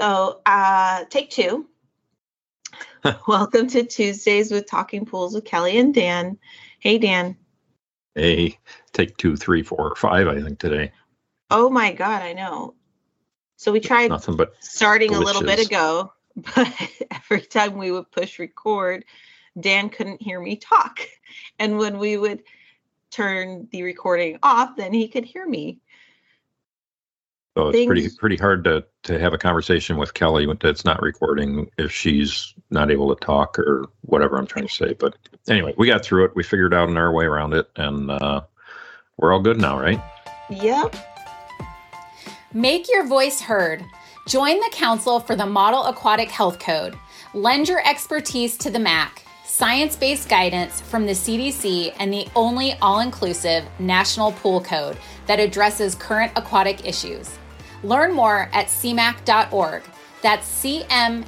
So, uh, take two. Welcome to Tuesdays with Talking Pools with Kelli and Dan. Hey, Dan. Hey, take two, three, four, five, I think today. Oh my God, I know. So we tried Nothing but starting a little bit ago, but every time we would push record, Dan couldn't hear me talk. And when we would turn the recording off, then he could hear me. So it's pretty things- pretty hard to to have a conversation with Kelli when that's not recording if she's not able to talk or whatever I'm trying to say. But anyway, we got through it. We figured out our way around it, and uh, we're all good now, right? Yep. Make your voice heard. Join the Council for the Model Aquatic Health Code. Lend your expertise to the MAHC, science based guidance from the CDC, and the only all inclusive national pool code that addresses current aquatic issues. Learn more at cmac.org. That's cmahc.org.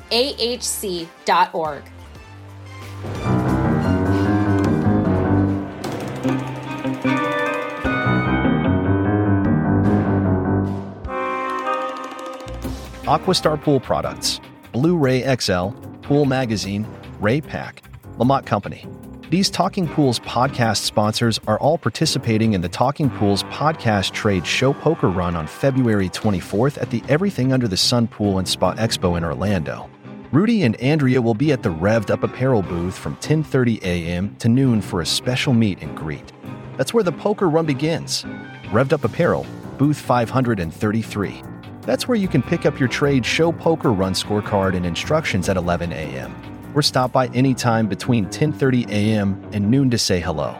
Aquastar Pool Products, Blu ray XL, Pool Magazine, Raypak, LaMotte Company. These Talking Pools podcast sponsors are all participating in the Talking Pools podcast trade show poker run on February 24th at the Everything Under the Sun Pool and Spa Expo in Orlando. Rudy and Andrea will be at the Revved Up Apparel booth from 10:30 a.m. to noon for a special meet and greet. That's where the poker run begins. Revved Up Apparel, booth 533. That's where you can pick up your trade show poker run scorecard and instructions at 11 a.m. Or stop by anytime between 10:30 a.m. and noon to say hello.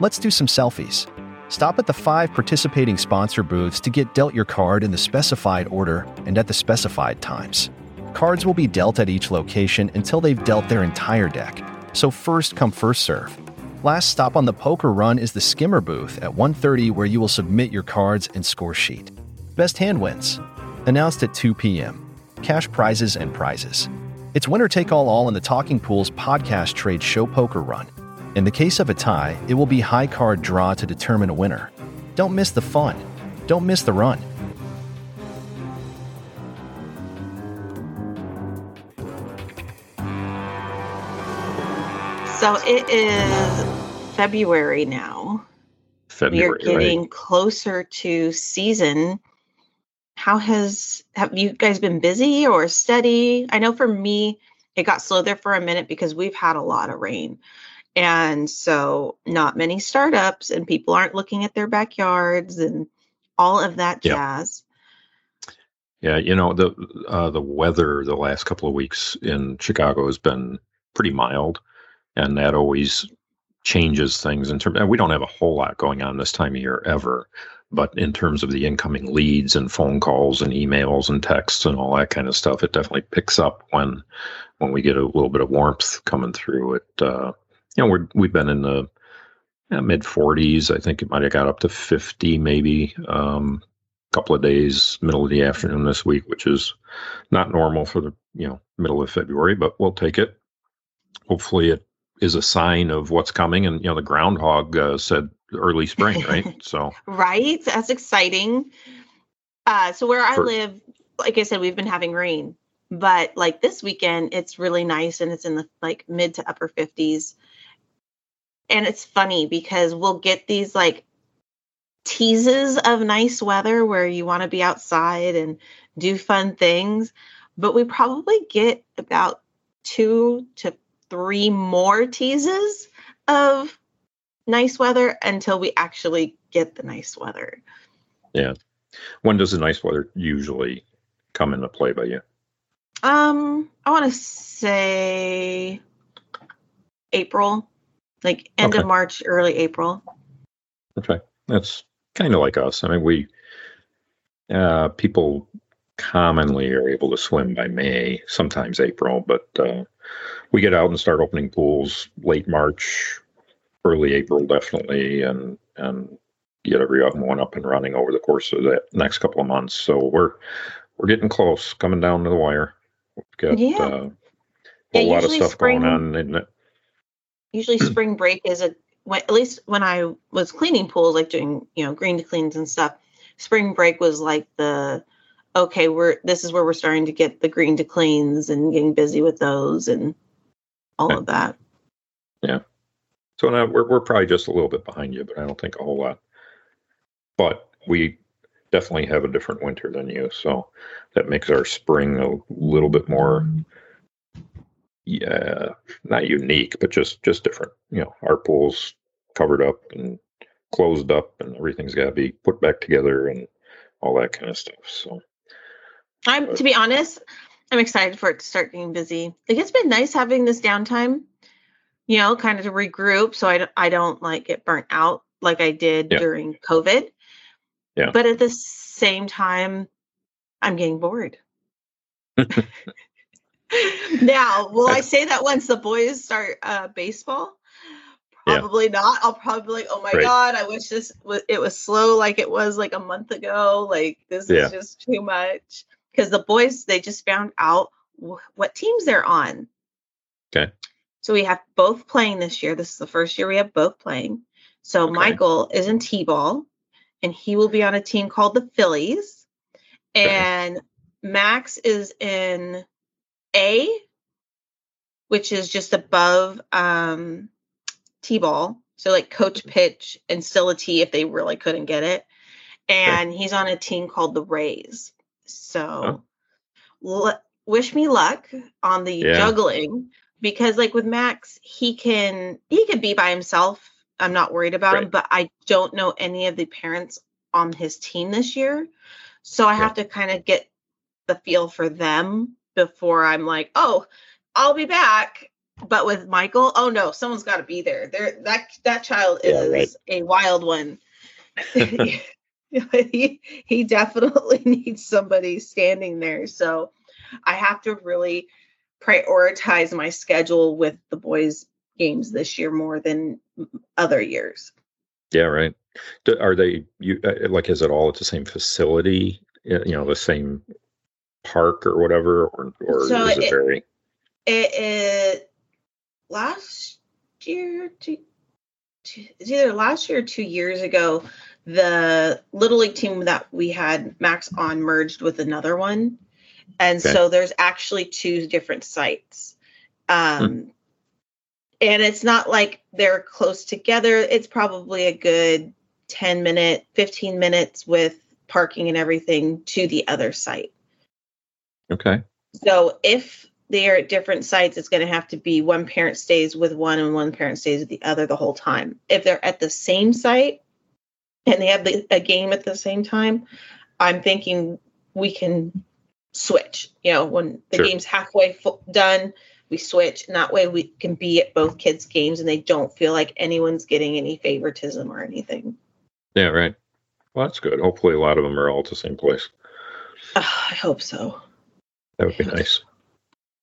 Let's do some selfies. Stop at the five participating sponsor booths to get dealt your card in the specified order and at the specified times. Cards will be dealt at each location until they've dealt their entire deck. So first come first serve. Last stop on the poker run is the skimmer booth at 1:30 where you will submit your cards and score sheet. Best hand wins. Announced at 2 p.m. Cash prizes and prizes. It's winner take all all in the Talking Pools podcast trade show poker run. In the case of a tie, it will be high card draw to determine a winner. Don't miss the fun. Don't miss the run. So it is February now. February, we are getting right? closer to season. How has have you guys been busy or steady? I know for me, it got slow there for a minute because we've had a lot of rain. And so not many startups and people aren't looking at their backyards and all of that jazz. Yeah, you know the uh, the weather the last couple of weeks in Chicago has been pretty mild, and that always changes things in terms. And we don't have a whole lot going on this time of year ever, but in terms of the incoming leads and phone calls and emails and texts and all that kind of stuff, it definitely picks up when when we get a little bit of warmth coming through. It uh, you know we're we've been in the yeah, mid 40s. I think it might have got up to 50 maybe. Um, couple of days, middle of the afternoon this week, which is not normal for the you know middle of February, but we'll take it. Hopefully, it is a sign of what's coming. And you know, the groundhog uh, said early spring, right? So Right? That's exciting. Uh, so where I For- live, like I said, we've been having rain, but like this weekend, it's really nice and it's in the like mid to upper 50s. And it's funny because we'll get these like teases of nice weather where you want to be outside and do fun things, but we probably get about two to three more teases of nice weather until we actually get the nice weather. Yeah. When does the nice weather usually come into play by you? Um, I want to say April, like end Okay. of March, early April. Okay, that's kind of like us. I mean, we uh, people commonly are able to swim by May, sometimes April, but uh, we get out and start opening pools late March, early April, definitely, and and get every other one up and running over the course of the next couple of months. So we're we're getting close, coming down to the wire. We've got Yeah. uh, a Yeah, lot of stuff spring- going on, and Usually spring break is a when, at least when I was cleaning pools, like doing you know green to cleans and stuff. Spring break was like the okay, we're this is where we're starting to get the green to cleans and getting busy with those and all of that. So now we're we're probably just a little bit behind you, but I don't think a whole lot. But we definitely have a different winter than you, so that makes our spring a little bit more yeah, not unique, but just just different. You know, our pool's covered up and closed up and everything's got to be put back together and all that kind of stuff. So I'm to be honest, I'm excited for it to start getting busy. Like it's been nice having this downtime, you know, kind of to regroup so I don't, I don't like get burnt out like I did Yeah. during COVID. Yeah. But at the same time, I'm getting bored. now, will I say that once the boys start uh, baseball? Yeah. Probably not. I'll probably be like, oh my Right. god, I wish this was it was slow like it was like a month ago. Like this Yeah. is just too much. Because the boys they just found out wh- what teams they're on. Okay. So we have both playing this year. This is the first year we have both playing. So Okay. Michael is in T-ball, and he will be on a team called the Phillies, and Max is in A, which is just above um, T-ball. So like coach pitch and still a T if they really couldn't get it. And he's on a team called the Rays. So l- wish me luck on the Yeah. juggling because like with Max, he can he can be by himself. I'm not worried about him, but I don't know any of the parents on his team this year. So I have to kind of get the feel for them before I'm like, "Oh, I'll be back." But with Michael, oh no, someone's got to be there. There that that child Yeah, is right. a wild one. he he definitely needs somebody standing there. So I have to really prioritize my schedule with the boys games this year more than other years. Yeah, right. Are they you uh, like? Is it all at the same facility? You know, the same park or whatever, or or So does it it- vary? It, it last year, two, two, it's either last year or two years ago, the little league team that we had Max on merged with another one, and Okay. so there's actually two different sites. Um, and it's not like they're close together. It's probably a good 10 minute, 15 minutes with parking and everything to the other site. Okay. So if they are at different sites, it's going to have to be one parent stays with one and one parent stays with the other the whole time. If they're at the same site and they have the, a game at the same time, I'm thinking we can switch. You know, when the Sure. game's halfway done, we switch. And that way we can be at both kids' games and they don't feel like anyone's getting any favoritism or anything. Yeah, right. Well, that's good. Hopefully, a lot of them are all at the same place. Ah, I hope so. That would be nice.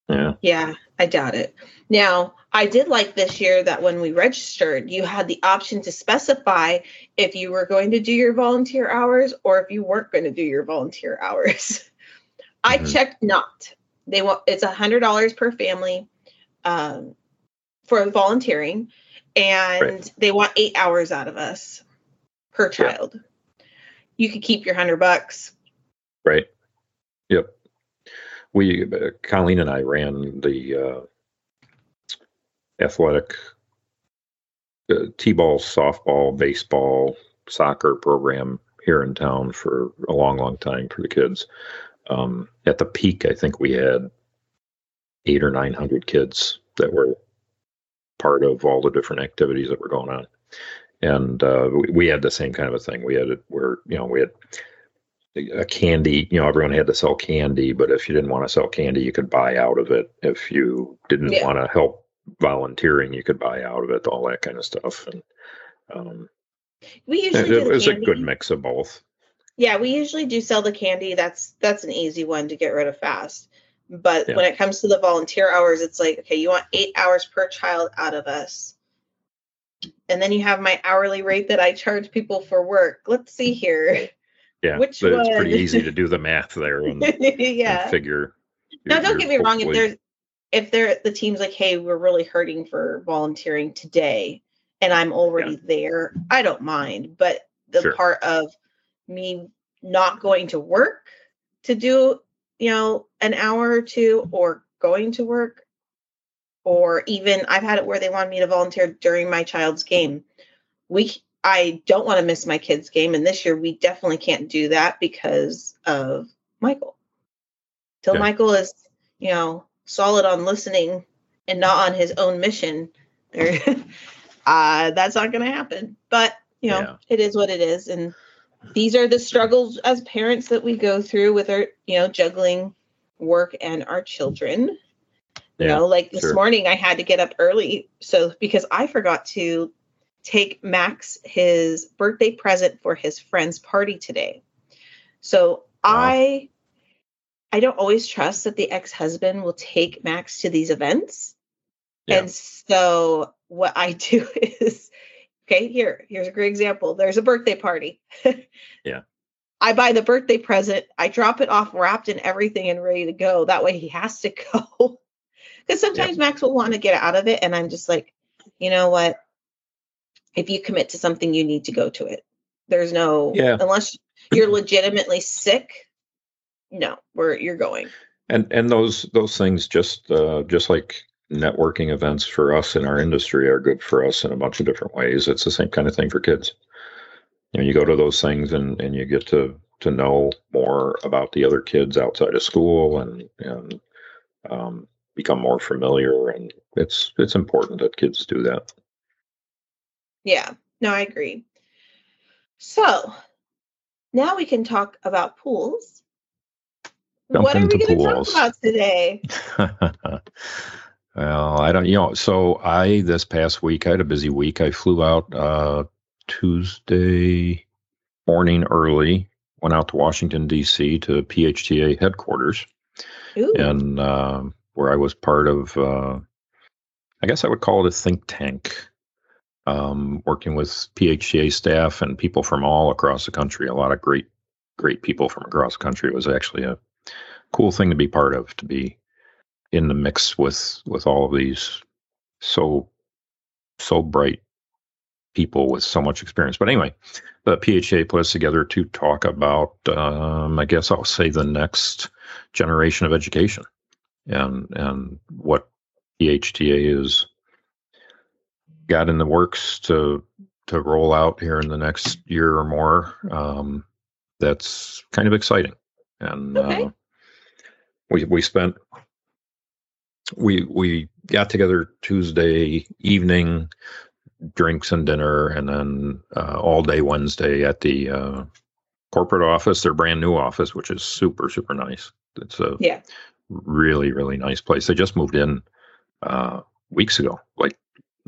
Yeah. Yeah, I doubt it. Now, I did like this year that when we registered, you had the option to specify if you were going to do your volunteer hours or if you weren't going to do your volunteer hours. I Mhm. checked not. They want it's a hundred dollars per family um, for volunteering, and Right. they want eight hours out of us per child. You could keep your hundred bucks. Right. Yep. We, uh, Colleen and I ran the uh, athletic uh, t-ball, softball, baseball, soccer program here in town for a long, long time for the kids. Um, at the peak, I think we had eight or nine hundred kids that were part of all the different activities that were going on. And uh, we, we had the same kind of a thing. We had it where you know we had a candy, you know, everyone had to sell candy, but if you didn't want to sell candy, you could buy out of it. If you didn't Yeah. want to help volunteering, you could buy out of it, all that kind of stuff. And um, We it, usually it the was a good mix of both. Yeah, we usually do sell the candy. That's that's an easy one to get rid of fast. But Yeah. when it comes to the volunteer hours, it's like, okay, you want eight hours per child out of us. And then you have my hourly rate that I charge people for work. Let's see here. Yeah, Which but it's pretty easy to do the math there and, and figure. Now don't get me wrong, if there's if they're the team's like, hey, we're really hurting for volunteering today, and I'm already there, I don't mind. But the Sure. part of me not going to work to do, you know, an hour or two or going to work, or even I've had it where they wanted me to volunteer during my child's game. We I don't want to miss my kid's game, and this year we definitely can't do that because of Michael. Till Yeah. Michael is, you know, solid on listening and not on his own mission, there, uh, that's not going to happen. But you know, Yeah. it is what it is, and these are the struggles as parents that we go through with our, you know, juggling work and our children. Yeah, You know, like this sure. morning I had to get up early so because I forgot to take Max his birthday present for his friend's party today. So I I don't always trust that the ex-husband will take Max to these events. Yeah. And so what I do is okay, here, here's a great example. There's a birthday party. Yeah. I buy the birthday present, I drop it off wrapped in everything and ready to go. That way he has to go. Because sometimes Max will want to get out of it. And I'm just like, you know what? If you commit to something, you need to go to it. There's no, Yeah. unless you're legitimately sick, no, where you're going. and and those those things just uh, just like networking events for us in our industry are good for us in a bunch of different ways. It's the same kind of thing for kids. You know, you go to those things and and you get to to know more about the other kids outside of school and and um, become more familiar. And it's it's important that kids do that. Yeah, no, I agree. So now we can talk about pools. Jump what are we going to talk about today? well, I don't, you know, so I, this past week, I had a busy week. I flew out uh, Tuesday morning early, went out to Washington, D.C. to PHTA headquarters, Ooh, and uh, where I was part of, uh, I guess I would call it a think tank. Um, working with PHTA staff and people from all across the country, a lot of great, great people from across the country. It was actually a cool thing to be part of, to be in the mix with with all of these so so bright people with so much experience. But anyway, the PHA put us together to talk about, um, I guess I'll say, the next generation of education and and what PHTA is got in the works to to roll out here in the next year or more. Um, that's kind of exciting, and Okay. uh, we we spent we we got together Tuesday evening, drinks and dinner, and then uh, all day Wednesday at the uh, corporate office, their brand new office, which is super super nice. It's a Yeah. really really nice place. They just moved in uh, weeks ago, like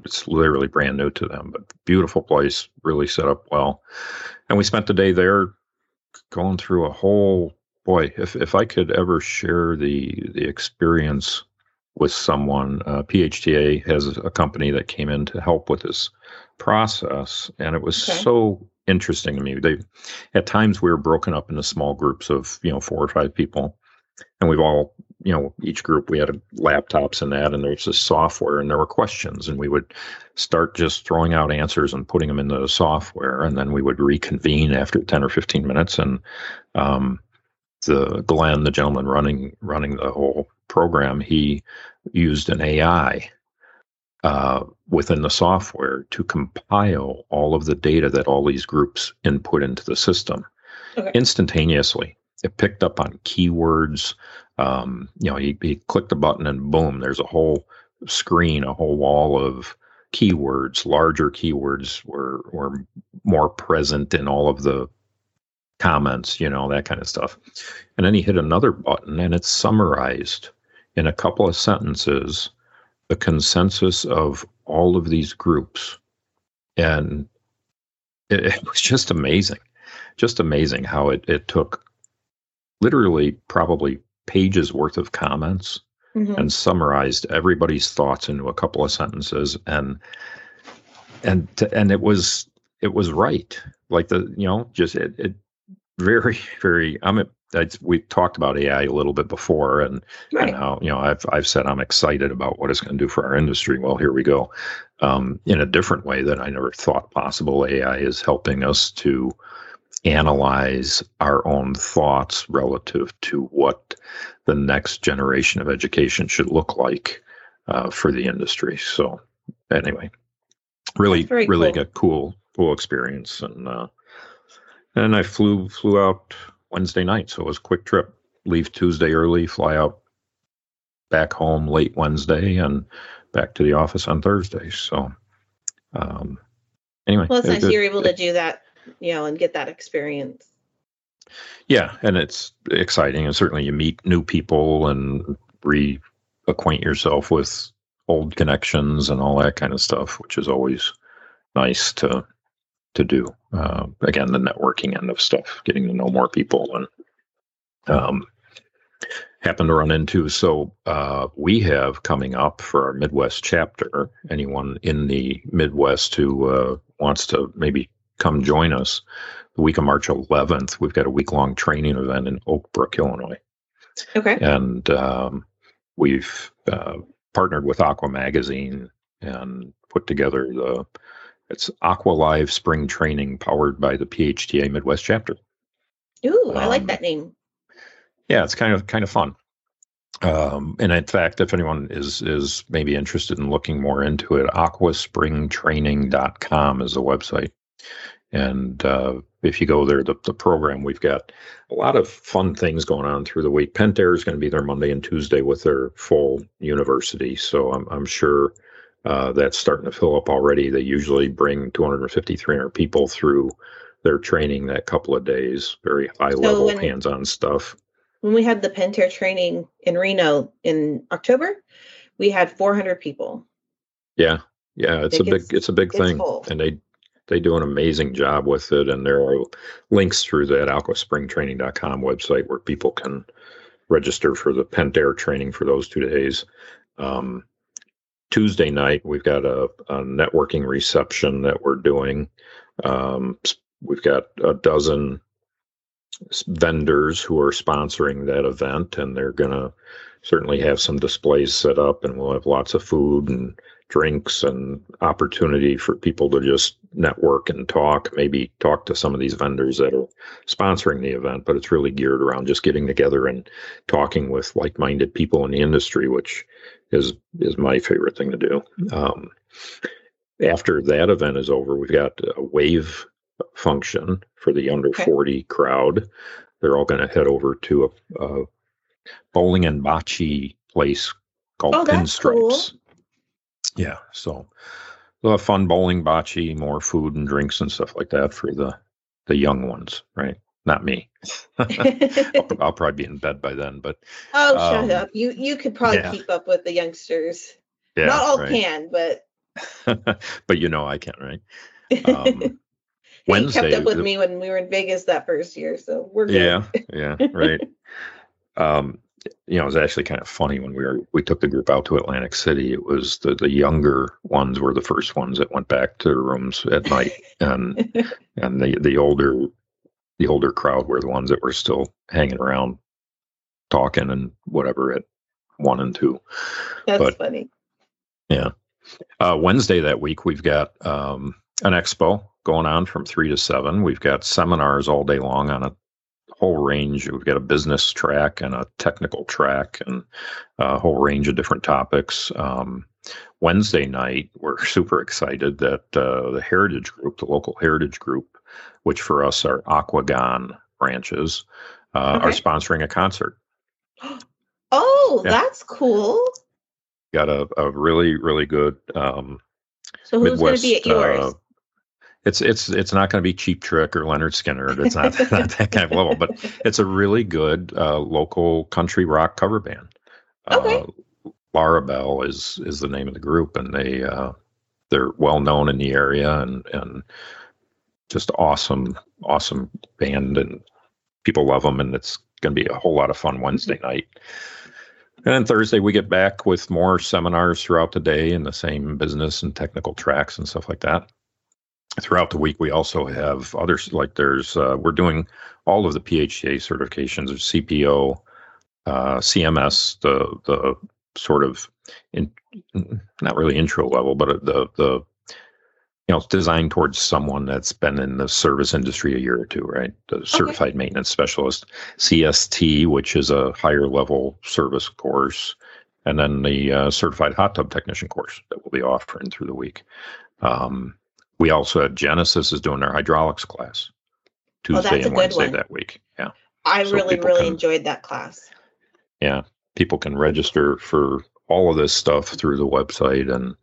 it's literally brand new to them, but beautiful place, really set up well. And we spent the day there going through a whole boy, if if I could ever share the the experience with someone, uh, PHTA has a company that came in to help with this process, and it was Okay. so interesting to me. They at times we were broken up into small groups of you know four or five people, and we've all you know each group we had laptops and that, and there's this software, and there were questions, and we would start just throwing out answers and putting them into the software, and then we would reconvene after ten or fifteen minutes, and um, the Glenn, the gentleman running running the whole program, he used an AI uh, within the software to compile all of the data that all these groups input into the system Okay. instantaneously. It picked up on keywords. Um, you know, he, he clicked a button and boom, there's a whole screen, a whole wall of keywords. Larger keywords were were more present in all of the comments, you know, that kind of stuff. And then he hit another button and it summarized in a couple of sentences the consensus of all of these groups. And it, it was just amazing. Just amazing how it, it took literally probably pages worth of comments mm-hmm. and summarized everybody's thoughts into a couple of sentences and and and it was it was right like the you know just it, it very very i'm a, we talked about AI a little bit before, and, right. and how you know I've I've said I'm excited about what it's going to do for our industry. Well, here we go, um, in a different way that I never thought possible. AI is helping us to analyze our own thoughts relative to what the next generation of education should look like uh, for the industry. So, anyway, really, really cool. a cool, cool experience, and uh, and I flew flew out Wednesday night, so it was a quick trip. Leave Tuesday early, fly out back home late Wednesday, and back to the office on Thursday. So, um, anyway, well, it's nice you're able to do that you know, and get that experience. Yeah, and it's exciting, and certainly you meet new people and reacquaint yourself with old connections and all that kind of stuff, which is always nice to to do. Uh, again, the networking end of stuff, getting to know more people, and um, happen to run into. So uh, we have coming up for our Midwest chapter. Anyone in the Midwest who uh, wants to maybe come join us the week of March 11th. We've got a week long training event in Oak Brook, Illinois. Okay. And um, we've uh, partnered with Aqua Magazine and put together the it's Aqua Live Spring Training powered by the PHTA Midwest chapter. Ooh, I like um, that name. Yeah, it's kind of kind of fun. Um, and in fact, if anyone is is maybe interested in looking more into it, aquaspringtraining.com is the website. And uh, if you go there, the, the program, we've got a lot of fun things going on through the week. Pentair is going to be there Monday and Tuesday with their full university. So I'm, I'm sure uh, that's starting to fill up already. They usually bring 250, 300 people through their training that couple of days, very high so level, hands on stuff. When we had the Pentair training in Reno in October, we had 400 people. Yeah. Yeah. It's a big, it's a big thing. Full. And they, they do an amazing job with it. And there are links through that aquaspringtraining.com website where people can register for the Pentair training for those two days. Um, Tuesday night, we've got a, a, networking reception that we're doing. Um, we've got a dozen vendors who are sponsoring that event, and they're going to certainly have some displays set up, and we'll have lots of food and drinks and opportunity for people to just network and talk, maybe talk to some of these vendors that are sponsoring the event, but it's really geared around just getting together and talking with like-minded people in the industry, which is is my favorite thing to do. Um, after that event is over, we've got a wave function for the under okay. 40 crowd. They're all going to head over to a, a, bowling and bocce place called oh, Pinstripes. Cool. Yeah, so we'll have fun bowling, bocce, more food and drinks and stuff like that for the the young ones, right? Not me. I'll, I'll, probably be in bed by then. But oh, um, shut up! You you could probably yeah. keep up with the youngsters. Yeah, not all right. can, but but you know I can, right? Um, Wednesday kept up with the, me when we were in Vegas that first year, so we're good. Yeah, yeah, right. um, you know, it was actually kind of funny when we were we took the group out to Atlantic City. It was the the younger ones were the first ones that went back to their rooms at night, and and the the older the older crowd were the ones that were still hanging around, talking and whatever at one and two. That's but, funny. Yeah. Uh, Wednesday that week we've got um, an expo going on from three to seven. We've got seminars all day long on a whole range. We've got a business track and a technical track and a whole range of different topics. Um, Wednesday night, we're super excited that uh, the Heritage Group, the local Heritage Group, which for us are Aquagon branches, uh, okay. are sponsoring a concert. Oh, yeah. that's cool. Got a, a really, really good um, so who's going to be at yours? Uh, it's it's it's not going to be Cheap Trick or Lynyrd Skynyrd It's not, not that kind of level, but it's a really good uh, local country rock cover band. Okay. Uh, Laura Bell is is the name of the group, and they uh, they're well known in the area and and just awesome awesome band, and people love them, and it's going to be a whole lot of fun Wednesday night. And then Thursday we get back with more seminars throughout the day in the same business and technical tracks and stuff like that throughout the week we also have others like there's uh, we're doing all of the PHTA certifications of cpo uh, cms the the sort of in, not really intro level but the the you know it's designed towards someone that's been in the service industry a year or two right the certified okay. maintenance specialist cst which is a higher level service course and then the uh, certified hot tub technician course that we'll be offering through the week um, we also have Genesis is doing their hydraulics class Tuesday and Wednesday that week. Yeah. I so really, really can, enjoyed that class. Yeah. People can register for all of this stuff through the website and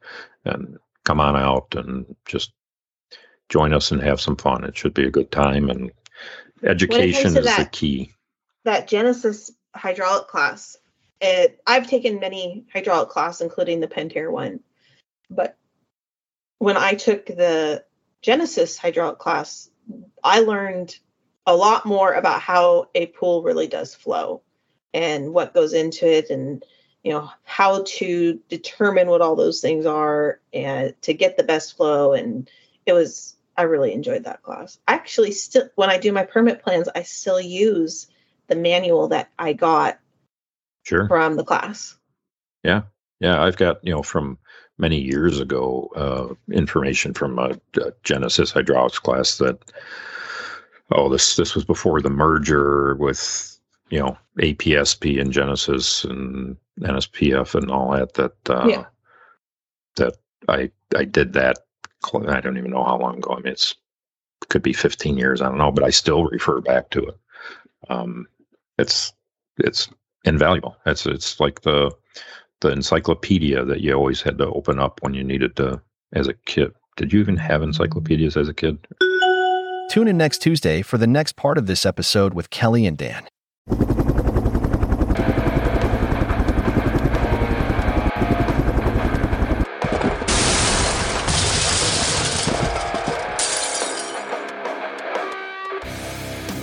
and come on out and just join us and have some fun. It should be a good time and education is that, the key. That Genesis hydraulic class. It I've taken many hydraulic classes, including the Pentair one, but when I took the Genesis hydraulic class, I learned a lot more about how a pool really does flow and what goes into it and you know how to determine what all those things are and to get the best flow and it was I really enjoyed that class. I actually still when I do my permit plans, I still use the manual that I got sure from the class. Yeah. Yeah, I've got, you know, from many years ago uh, information from a, a, Genesis hydraulics class that oh this this was before the merger with you know APSP and Genesis and NSPF and all that that uh, yeah. that I I did that I don't even know how long ago I mean it's could be 15 years I don't know but I still refer back to it um, it's it's invaluable it's it's like the the encyclopedia that you always had to open up when you needed to as a kid. Did you even have encyclopedias as a kid? Tune in next Tuesday for the next part of this episode with Kelli and Dan.